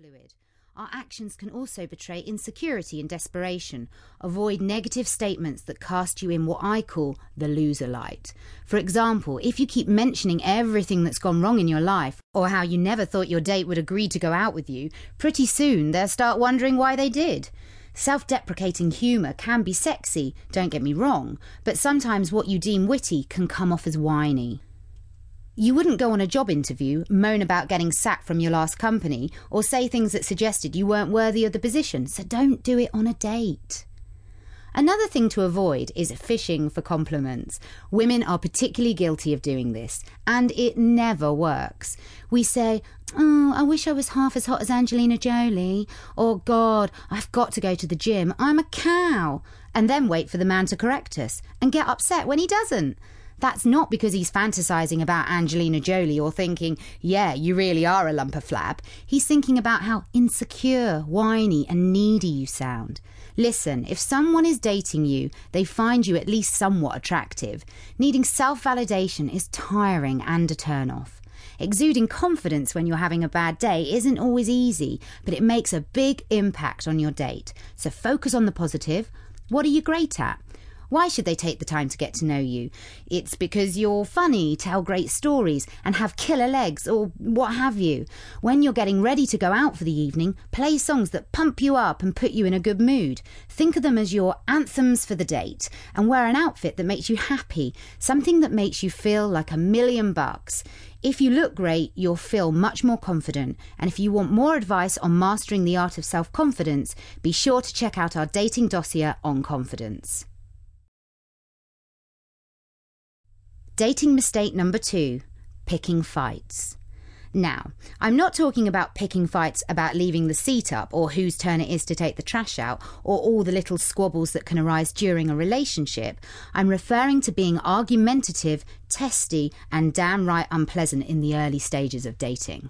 fluid. Our actions can also betray insecurity and desperation. Avoid negative statements that cast you in what I call the loser light. For example, if you keep mentioning everything that's gone wrong in your life, or how you never thought your date would agree to go out with you, pretty soon they'll start wondering why they did. Self deprecating humour can be sexy, don't get me wrong, but sometimes what you deem witty can come off as whiny. You wouldn't go on a job interview, moan about getting sacked from your last company, or say things that suggested you weren't worthy of the position, so don't do it on a date. Another thing to avoid is fishing for compliments. Women are particularly guilty of doing this, and it never works. We say, Oh, I wish I was half as hot as Angelina Jolie, or God, I've got to go to the gym, I'm a cow, and then wait for the man to correct us and get upset when he doesn't. That's not because he's fantasizing about Angelina Jolie or thinking, yeah, you really are a lump of flab. He's thinking about how insecure, whiny, and needy you sound. Listen, if someone is dating you, they find you at least somewhat attractive. Needing self validation is tiring and a turn off. Exuding confidence when you're having a bad day isn't always easy, but it makes a big impact on your date. So focus on the positive. What are you great at? Why should they take the time to get to know you? It's because you're funny, tell great stories, and have killer legs, or what have you. When you're getting ready to go out for the evening, play songs that pump you up and put you in a good mood. Think of them as your anthems for the date, and wear an outfit that makes you happy, something that makes you feel like a million bucks. If you look great, you'll feel much more confident. And if you want more advice on mastering the art of self confidence, be sure to check out our dating dossier on confidence. Dating mistake number two picking fights. Now, I'm not talking about picking fights about leaving the seat up or whose turn it is to take the trash out or all the little squabbles that can arise during a relationship. I'm referring to being argumentative, testy, and downright unpleasant in the early stages of dating.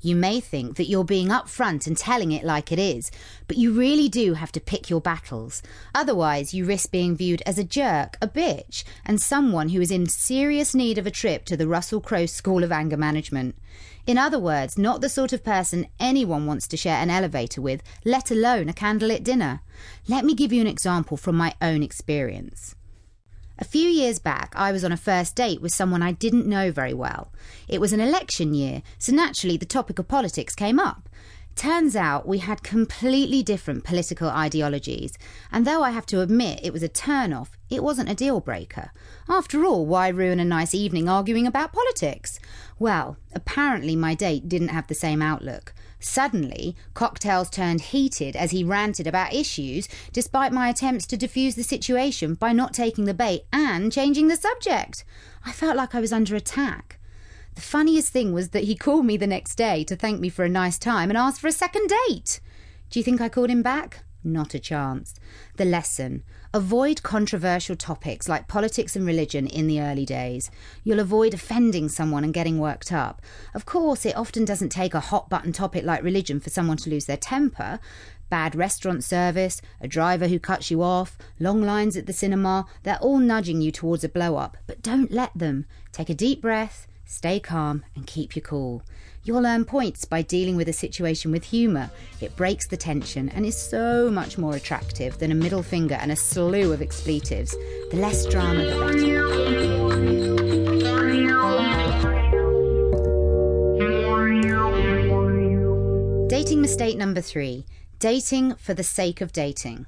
You may think that you're being upfront and telling it like it is, but you really do have to pick your battles. Otherwise, you risk being viewed as a jerk, a bitch, and someone who is in serious need of a trip to the Russell Crowe School of Anger Management. In other words, not the sort of person anyone wants to share an elevator with, let alone a candlelit dinner. Let me give you an example from my own experience. A few years back, I was on a first date with someone I didn't know very well. It was an election year, so naturally the topic of politics came up. Turns out we had completely different political ideologies, and though I have to admit it was a turn off, it wasn't a deal breaker. After all, why ruin a nice evening arguing about politics? Well, apparently my date didn't have the same outlook. Suddenly, cocktails turned heated as he ranted about issues, despite my attempts to diffuse the situation by not taking the bait and changing the subject. I felt like I was under attack. The funniest thing was that he called me the next day to thank me for a nice time and asked for a second date. Do you think I called him back? Not a chance. The lesson avoid controversial topics like politics and religion in the early days. You'll avoid offending someone and getting worked up. Of course, it often doesn't take a hot button topic like religion for someone to lose their temper. Bad restaurant service, a driver who cuts you off, long lines at the cinema, they're all nudging you towards a blow up. But don't let them. Take a deep breath, stay calm, and keep your cool. You'll earn points by dealing with a situation with humour. It breaks the tension and is so much more attractive than a middle finger and a slew of expletives. The less drama, the better. Dating mistake number three dating for the sake of dating.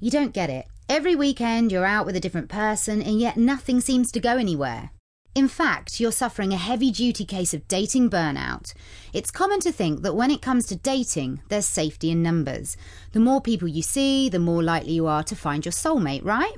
You don't get it. Every weekend you're out with a different person and yet nothing seems to go anywhere. In fact, you're suffering a heavy duty case of dating burnout. It's common to think that when it comes to dating, there's safety in numbers. The more people you see, the more likely you are to find your soulmate, right?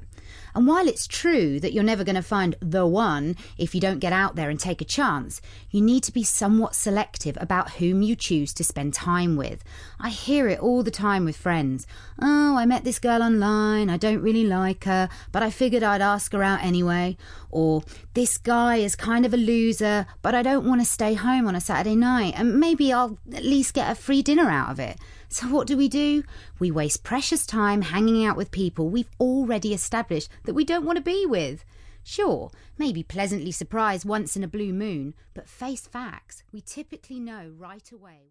And while it's true that you're never going to find the one if you don't get out there and take a chance, you need to be somewhat selective about whom you choose to spend time with. I hear it all the time with friends. Oh, I met this girl online, I don't really like her, but I figured I'd ask her out anyway. Or, this guy is kind of a loser, but I don't want to stay home on a Saturday night, and maybe I'll at least get a free dinner out of it. So, what do we do? We waste precious time hanging out with people we've already established that we don't want to be with. Sure, maybe pleasantly surprised once in a blue moon, but face facts. We typically know right away.